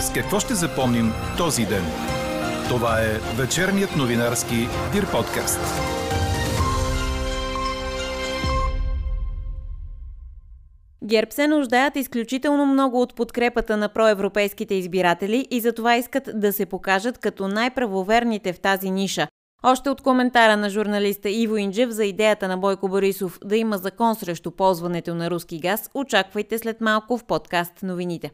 С какво ще запомним този ден? Това е вечерният новинарски Дир подкаст. ГЕРБ се нуждаят изключително много от подкрепата на проевропейските избиратели и затова искат да се покажат като най-правоверните в тази ниша. Още от коментара на журналиста Иво Инджев за идеята на Бойко Борисов да има закон срещу ползването на руски газ, очаквайте след малко в подкаст новините.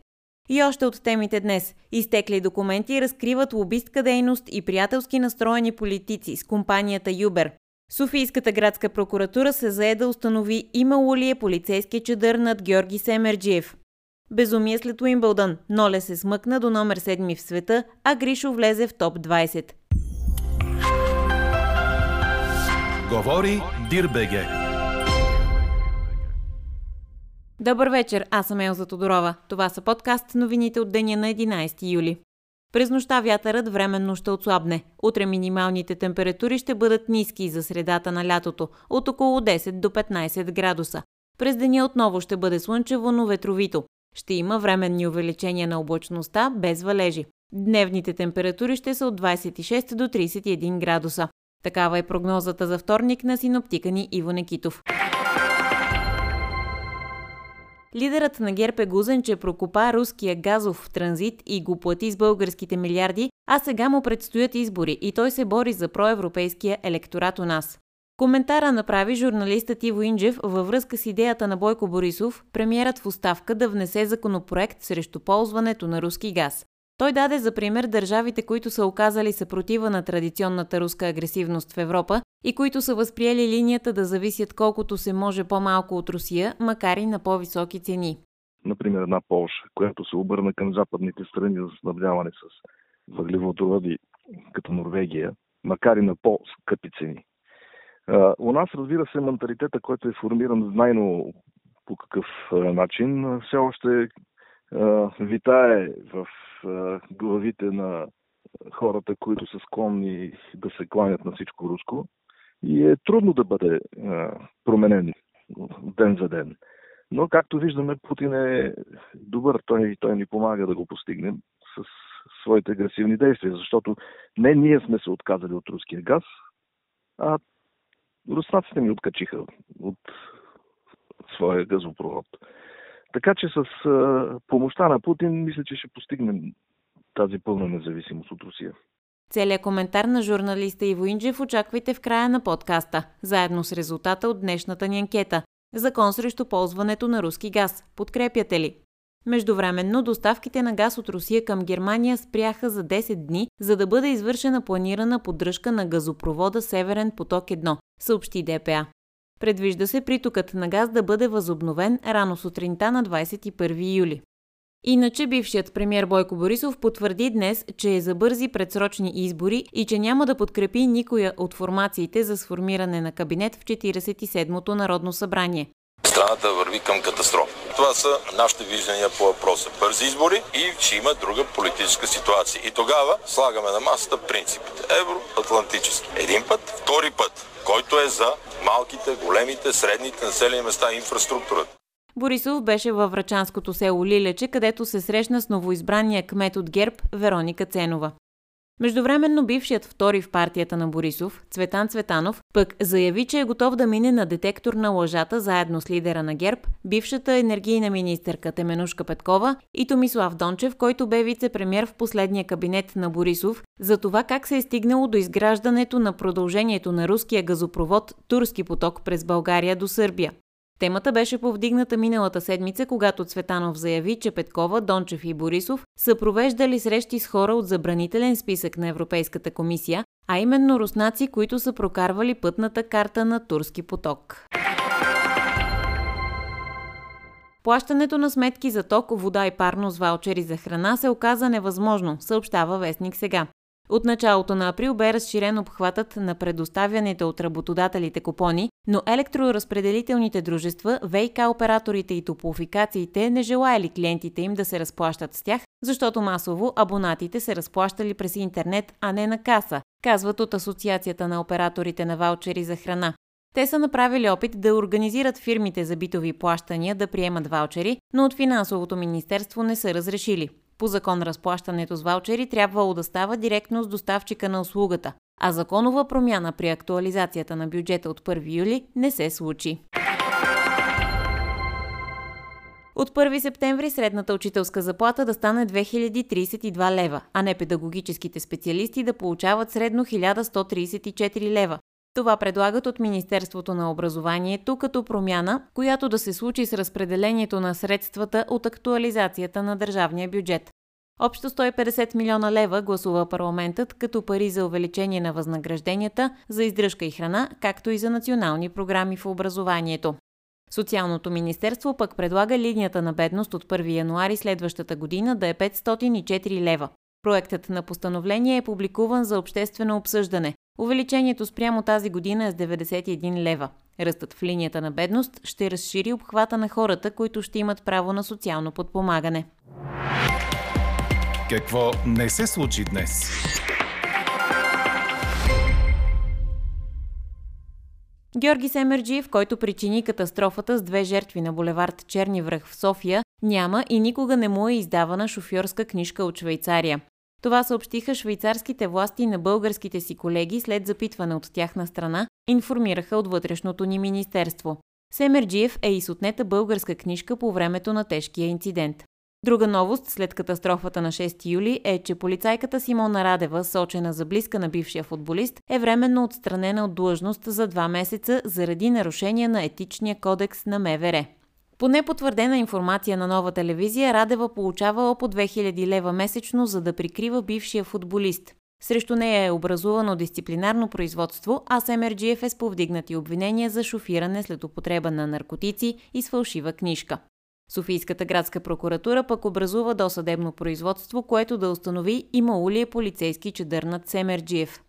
И още от темите днес. Изтекли документи разкриват лобистка дейност и приятелски настроени политици с компанията Юбер. Софийската градска прокуратура се зае да установи имало ли е полицейски чадър над Георги Семерджиев. Безумие след Уимбълдън. Ноле се смъкна до номер 7 в света, а Гришо влезе в топ 20. Говори Дирбеге. Добър вечер, аз съм Елза Тодорова. Това са подкаст новините от деня на 11 юли. През нощта вятърът временно ще отслабне. Утре минималните температури ще бъдат ниски за средата на лятото, от около 10 до 15 градуса. През деня отново ще бъде слънчево, но ветровито. Ще има временни увеличения на облачността без валежи. Дневните температури ще са от 26 до 31 градуса. Такава е прогнозата за вторник на синоптика ни Иво Некитов. Лидерът на ГЕРБ е гузен, че прокопа руския газов транзит и го плати с българските милиарди, а сега му предстоят избори и той се бори за проевропейския електорат у нас. Коментара направи журналистът Иво Инджев във връзка с идеята на Бойко Борисов, премиерът в оставка да внесе законопроект срещу ползването на руски газ. Той даде за пример държавите, които са оказали съпротива на традиционната руска агресивност в Европа и които са възприели линията да зависят колкото се може по-малко от Русия, макар и на по-високи цени. Например, една Полша, която се обърна към западните страни за снабдяване с въглеводороди, като Норвегия, макар и на по-скъпи цени. У нас, разбира се, менталитета, който е формиран знайно по какъв начин, все още витае в главите на хората, които са склонни да се кланят на всичко руско и е трудно да бъде променен ден за ден. Но, както виждаме, Путин е добър. Той, той ни помага да го постигнем с своите агресивни действия, защото не ние сме се отказали от руския газ, а руснаците ни откачиха от своя газопровод. Така че с а, помощта на Путин, мисля, че ще постигнем тази пълна независимост от Русия. Целият коментар на журналиста Иво Инджев очаквайте в края на подкаста, заедно с резултата от днешната ни анкета. Закон срещу ползването на руски газ. Подкрепяте ли? Междувременно доставките на газ от Русия към Германия спряха за 10 дни, за да бъде извършена планирана поддръжка на газопровода Северен поток 1, съобщи ДПА. Предвижда се притокът на газ да бъде възобновен рано сутринта на 21 юли. Иначе бившият премьер Бойко Борисов потвърди днес, че е за бързи предсрочни избори и че няма да подкрепи никоя от формациите за сформиране на кабинет в 47-то Народно събрание. Страната върви към катастрофа. Това са нашите виждания по въпроса. Бързи избори и ще има друга политическа ситуация. И тогава слагаме на масата принципите. Евроатлантически. Един път, втори път, който е за малките, големите, средните населени места и инфраструктурата. Борисов беше във врачанското село Лилече, където се срещна с новоизбрания кмет от ГЕРБ Вероника Ценова. Междувременно бившият втори в партията на Борисов, Цветан Цветанов, пък заяви, че е готов да мине на детектор на лъжата заедно с лидера на ГЕРБ, бившата енергийна министърка Теменушка Петкова и Томислав Дончев, който бе вице-премьер в последния кабинет на Борисов, за това как се е стигнало до изграждането на продължението на руския газопровод Турски поток през България до Сърбия. Темата беше повдигната миналата седмица, когато Цветанов заяви, че Петкова, Дончев и Борисов са провеждали срещи с хора от забранителен списък на Европейската комисия, а именно руснаци, които са прокарвали пътната карта на Турски поток. Плащането на сметки за ток, вода и парно с ваучери за храна се оказа невъзможно, съобщава Вестник сега. От началото на април бе разширен обхватът на предоставяните от работодателите купони, но електроразпределителните дружества, ВИК операторите и топлофикациите не желаяли клиентите им да се разплащат с тях, защото масово абонатите се разплащали през интернет, а не на каса, казват от Асоциацията на операторите на ваучери за храна. Те са направили опит да организират фирмите за битови плащания да приемат ваучери, но от финансовото министерство не са разрешили. По закон разплащането с ваучери трябвало да става директно с доставчика на услугата, а законова промяна при актуализацията на бюджета от 1 юли не се случи. От 1 септември средната учителска заплата да стане 2032 лева, а не педагогическите специалисти да получават средно 1134 лева. Това предлагат от Министерството на образованието като промяна, която да се случи с разпределението на средствата от актуализацията на държавния бюджет. Общо 150 милиона лева гласува парламентът като пари за увеличение на възнагражденията, за издръжка и храна, както и за национални програми в образованието. Социалното министерство пък предлага линията на бедност от 1 януари следващата година да е 504 лева. Проектът на постановление е публикуван за обществено обсъждане. Увеличението спрямо тази година е с 91 лева. Ръстът в линията на бедност ще разшири обхвата на хората, които ще имат право на социално подпомагане. Какво не се случи днес? Георги Семерджиев, който причини катастрофата с две жертви на булевард Черни връх в София, няма и никога не му е издавана шофьорска книжка от Швейцария. Това съобщиха швейцарските власти на българските си колеги след запитване от тяхна страна, информираха от вътрешното ни министерство. Семерджиев е и с отнета българска книжка по времето на тежкия инцидент. Друга новост след катастрофата на 6 юли е, че полицайката Симона Радева, сочена за близка на бившия футболист, е временно отстранена от длъжност за два месеца заради нарушение на етичния кодекс на МВР. По непотвърдена информация на нова телевизия, Радева получавала по 2000 лева месечно, за да прикрива бившия футболист. Срещу нея е образувано дисциплинарно производство, а Семерджиев е с повдигнати обвинения за шофиране след употреба на наркотици и с фалшива книжка. Софийската градска прокуратура пък образува досъдебно производство, което да установи имало ли е полицейски чедър над Семерджиев.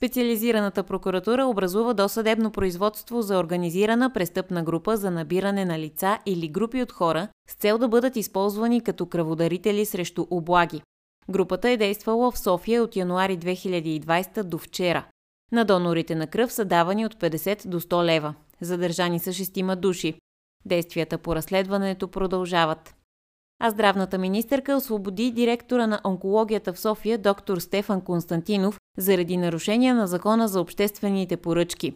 Специализираната прокуратура образува досъдебно производство за организирана престъпна група за набиране на лица или групи от хора с цел да бъдат използвани като кръводарители срещу облаги. Групата е действала в София от януари 2020 до вчера. На донорите на кръв са давани от 50 до 100 лева. Задържани са шестима души. Действията по разследването продължават. А здравната министърка освободи директора на онкологията в София доктор Стефан Константинов заради нарушения на закона за обществените поръчки.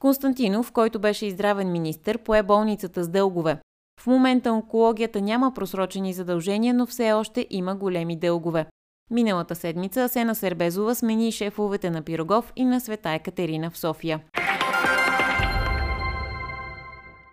Константинов, който беше и здравен министр, пое болницата с дългове. В момента онкологията няма просрочени задължения, но все още има големи дългове. Миналата седмица Асена Сербезова смени шефовете на Пирогов и на Света Екатерина в София.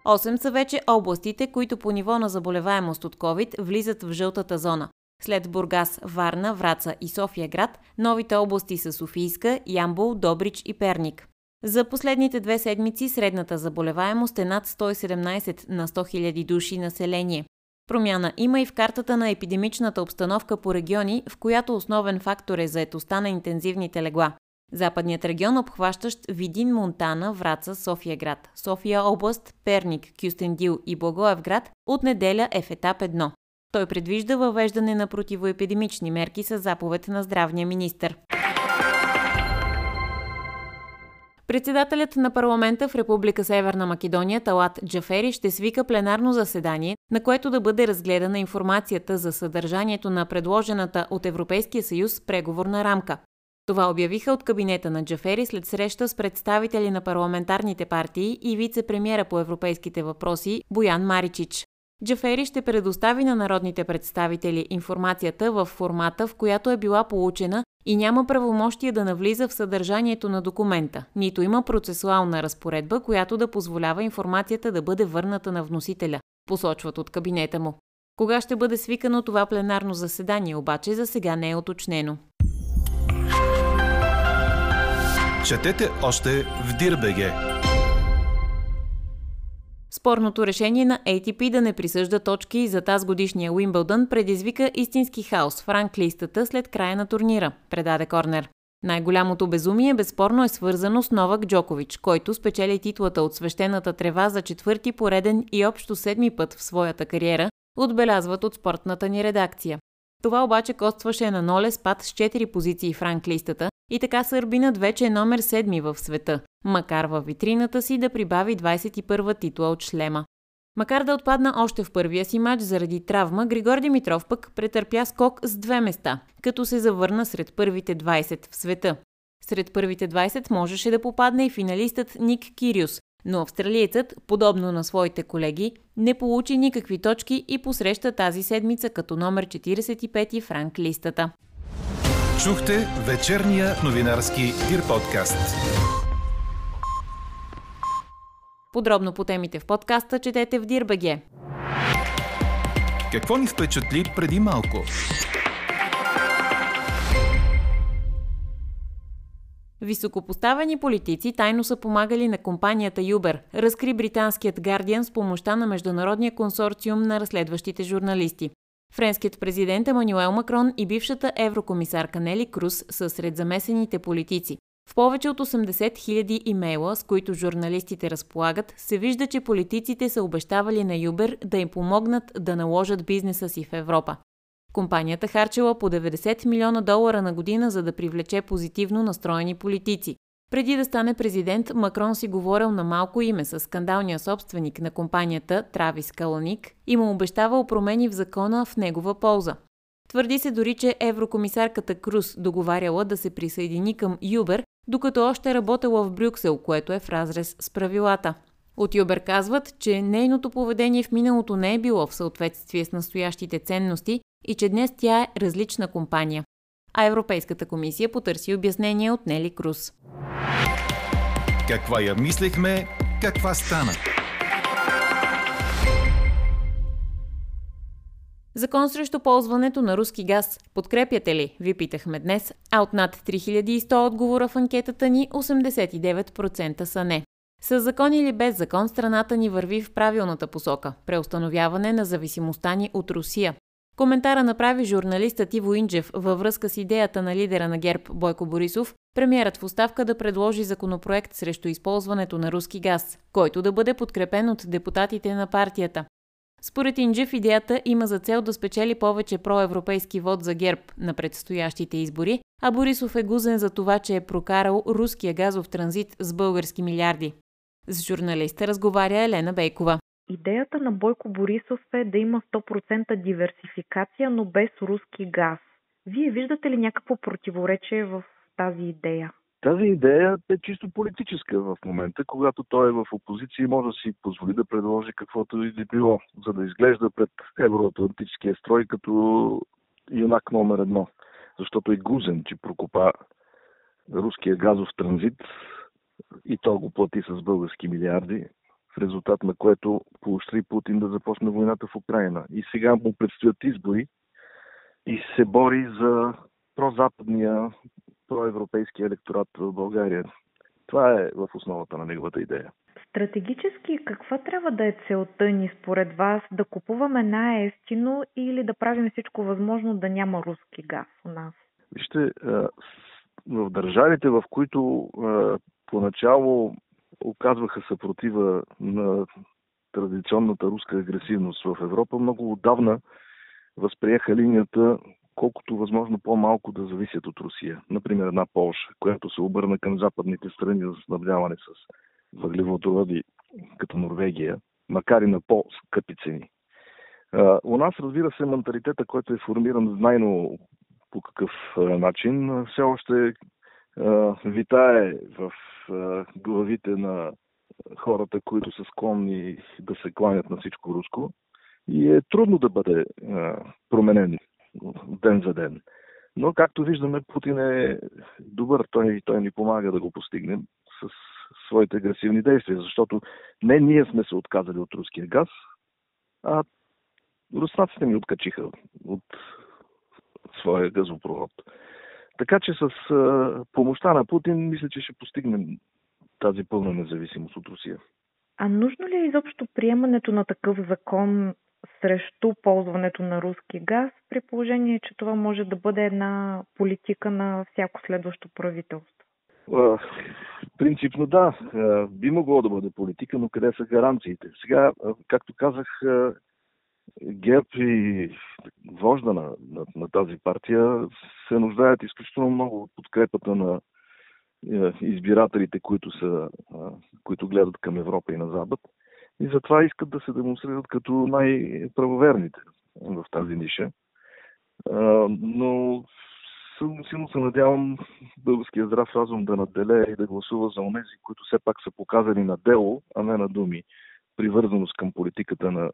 Осем са вече областите, които по ниво на заболеваемост от COVID влизат в жълтата зона. След Бургас, Варна, Враца и София град, новите области са Софийска, Ямбол, Добрич и Перник. За последните две седмици средната заболеваемост е над 117 на 100 000 души население. Промяна има и в картата на епидемичната обстановка по региони, в която основен фактор е заетостта на интензивните легла. Западният регион, обхващащ Видин, Монтана, Враца, София град, София област, Перник, Кюстендил и Благоевград, от неделя е в етап 1. Той предвижда въвеждане на противоепидемични мерки с заповед на здравния министр. Председателят на парламента в Република Северна Македония Талат Джафери ще свика пленарно заседание, на което да бъде разгледана информацията за съдържанието на предложената от Европейския съюз преговорна рамка. Това обявиха от кабинета на Джафери след среща с представители на парламентарните партии и вице-премьера по европейските въпроси Боян Маричич. Джафери ще предостави на народните представители информацията в формата, в която е била получена и няма правомощие да навлиза в съдържанието на документа, нито има процесуална разпоредба, която да позволява информацията да бъде върната на вносителя, посочват от кабинета му. Кога ще бъде свикано това пленарно заседание, обаче за сега не е уточнено. Четете още в Дирбеге. Спорното решение на ATP да не присъжда точки за тази годишния Уимбълдън предизвика истински хаос в ранглистата след края на турнира, предаде Корнер. Най-голямото безумие безспорно е свързано с Новак Джокович, който спечели титлата от свещената трева за четвърти пореден и общо седми път в своята кариера, отбелязват от спортната ни редакция. Това обаче костваше на Ноле спад с 4 позиции в ранглистата и така Сърбинът вече е номер 7 в света, макар във витрината си да прибави 21 титла от шлема. Макар да отпадна още в първия си матч заради травма, Григор Димитров пък претърпя скок с две места, като се завърна сред първите 20 в света. Сред първите 20 можеше да попадне и финалистът Ник Кириус, но австралиецът, подобно на своите колеги, не получи никакви точки и посреща тази седмица като номер 45 в ранг листата. Чухте вечерния новинарски Дир подкаст. Подробно по темите в подкаста четете в Дирбеге. Какво ни впечатли преди малко? Високопоставени политици тайно са помагали на компанията Uber, разкри британският Guardian с помощта на Международния консорциум на разследващите журналисти. Френският президент Емануел Макрон и бившата еврокомисарка Нели Круз са сред замесените политици. В повече от 80 000 имейла, с които журналистите разполагат, се вижда, че политиците са обещавали на Юбер да им помогнат да наложат бизнеса си в Европа. Компанията харчила по 90 милиона долара на година, за да привлече позитивно настроени политици. Преди да стане президент, Макрон си говорил на малко име с скандалния собственик на компанията Травис Каланик и му обещавал промени в закона в негова полза. Твърди се дори, че еврокомисарката Круз договаряла да се присъедини към Юбер, докато още работела в Брюксел, което е в разрез с правилата. От Юбер казват, че нейното поведение в миналото не е било в съответствие с настоящите ценности и че днес тя е различна компания. А Европейската комисия потърси обяснение от Нели Круз. Каква я мислехме, каква стана? Закон срещу ползването на руски газ. Подкрепяте ли? Ви питахме днес, а от над 3100 отговора в анкетата ни 89% са не. С закон или без закон страната ни върви в правилната посока – преустановяване на зависимостта ни от Русия. Коментара направи журналистът Иво Инджев във връзка с идеята на лидера на ГЕРБ Бойко Борисов, премиерът в оставка да предложи законопроект срещу използването на руски газ, който да бъде подкрепен от депутатите на партията. Според Инджев идеята има за цел да спечели повече проевропейски вод за ГЕРБ на предстоящите избори, а Борисов е гузен за това, че е прокарал руския газов транзит с български милиарди. С журналиста разговаря Елена Бейкова. Идеята на Бойко Борисов е да има 100% диверсификация, но без руски газ. Вие виждате ли някакво противоречие в тази идея? Тази идея е чисто политическа в момента, когато той е в опозиция и може да си позволи да предложи каквото и да било, за да изглежда пред евроатлантическия строй като юнак номер едно. Защото е гузен, че прокопа руския газов транзит и то го плати с български милиарди, в резултат на което поощри Путин да започне войната в Украина. И сега му предстоят избори и се бори за прозападния, проевропейски електорат в България. Това е в основата на неговата идея. Стратегически каква трябва да е целта ни според вас? Да купуваме най-ефтино или да правим всичко възможно да няма руски газ у нас? Вижте, в държавите, в които поначало оказваха съпротива на традиционната руска агресивност в Европа, много отдавна възприеха линията колкото възможно по-малко да зависят от Русия. Например, една Полша, която се обърна към западните страни за снабдяване с въглеводороди, като Норвегия, макар и на по-скъпи цени. У нас, разбира се, менталитета, който е формиран знайно по какъв начин, все още витае в главите на хората, които са склонни да се кланят на всичко руско и е трудно да бъде променен ден за ден. Но, както виждаме, Путин е добър. Той, той ни помага да го постигнем с своите агресивни действия, защото не ние сме се отказали от руския газ, а руснаците ни откачиха от своя газопровод. Така че с а, помощта на Путин, мисля, че ще постигнем тази пълна независимост от Русия. А нужно ли е изобщо приемането на такъв закон срещу ползването на руски газ, при положение, че това може да бъде една политика на всяко следващо правителство? Принципно да, би могло да бъде политика, но къде са гаранциите? Сега, както казах, ГЕРБ и вожда на, на, на тази партия се нуждаят изключително много от подкрепата на избирателите, които, са, които гледат към Европа и на Запад. и затова искат да се демонстрират като най-правоверните в тази ниша. Но силно се надявам българския здрав разум да наделее и да гласува за онези, които все пак са показани на дело, а не на думи. Привързаност към политиката на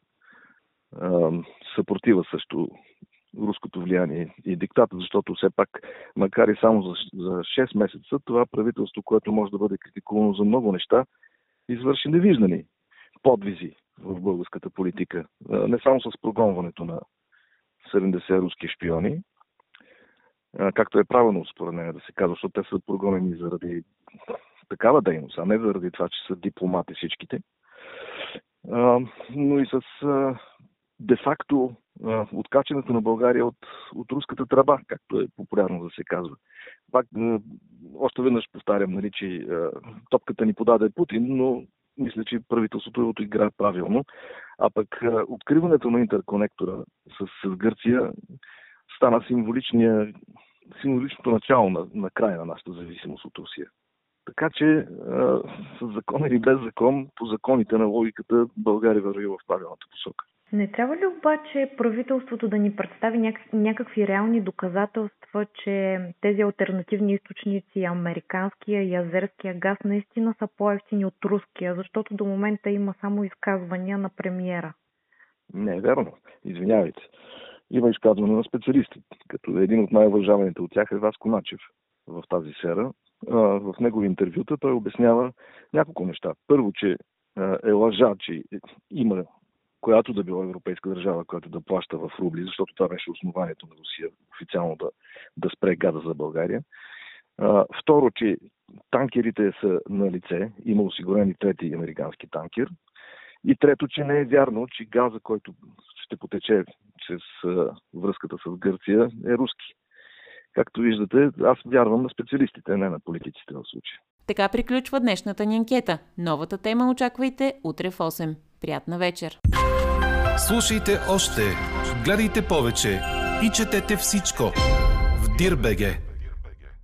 съпротива също руското влияние и диктата, защото все пак, макар и само за, за 6 месеца, това правителство, което може да бъде критикувано за много неща, извърши невиждани подвизи в българската политика. Не само с прогонването на 70 руски шпиони, както е правилно според мен да се казва, защото те са прогонени заради такава дейност, а не заради това, че са дипломати всичките. Но и с де-факто откачането на България от, от руската тръба, както е популярно да се казва. Пак, още веднъж повтарям, нали, че топката ни подаде Путин, но мисля, че правителството го играе правилно. А пък откриването на интерконектора с, с Гърция стана символичния, символичното начало на, на края на нашата зависимост от Русия. Така че с закон или без закон, по законите на логиката, България върви в правилната посока. Не трябва ли обаче правителството да ни представи някакви реални доказателства, че тези альтернативни източници, американския и азерския газ, наистина са по-ефтини от руския, защото до момента има само изказвания на премиера? Не е верно. Извинявайте. Има изказване на специалисти, като един от най-уважаваните от тях е Васко Начев в тази сфера. В негови интервюта той обяснява няколко неща. Първо, че е лъжа, че има която да била европейска държава, която да плаща в рубли, защото това беше основанието на Русия официално да, да спре газа за България. А, второ, че танкерите са на лице, има осигурени трети американски танкер. И трето, че не е вярно, че газа, който ще потече чрез връзката с Гърция, е руски. Както виждате, аз вярвам на специалистите, не на политиците в случая. Така приключва днешната ни анкета. Новата тема очаквайте утре в 8. Приятна вечер! Слушайте още, гледайте повече и четете всичко в Дирбеге.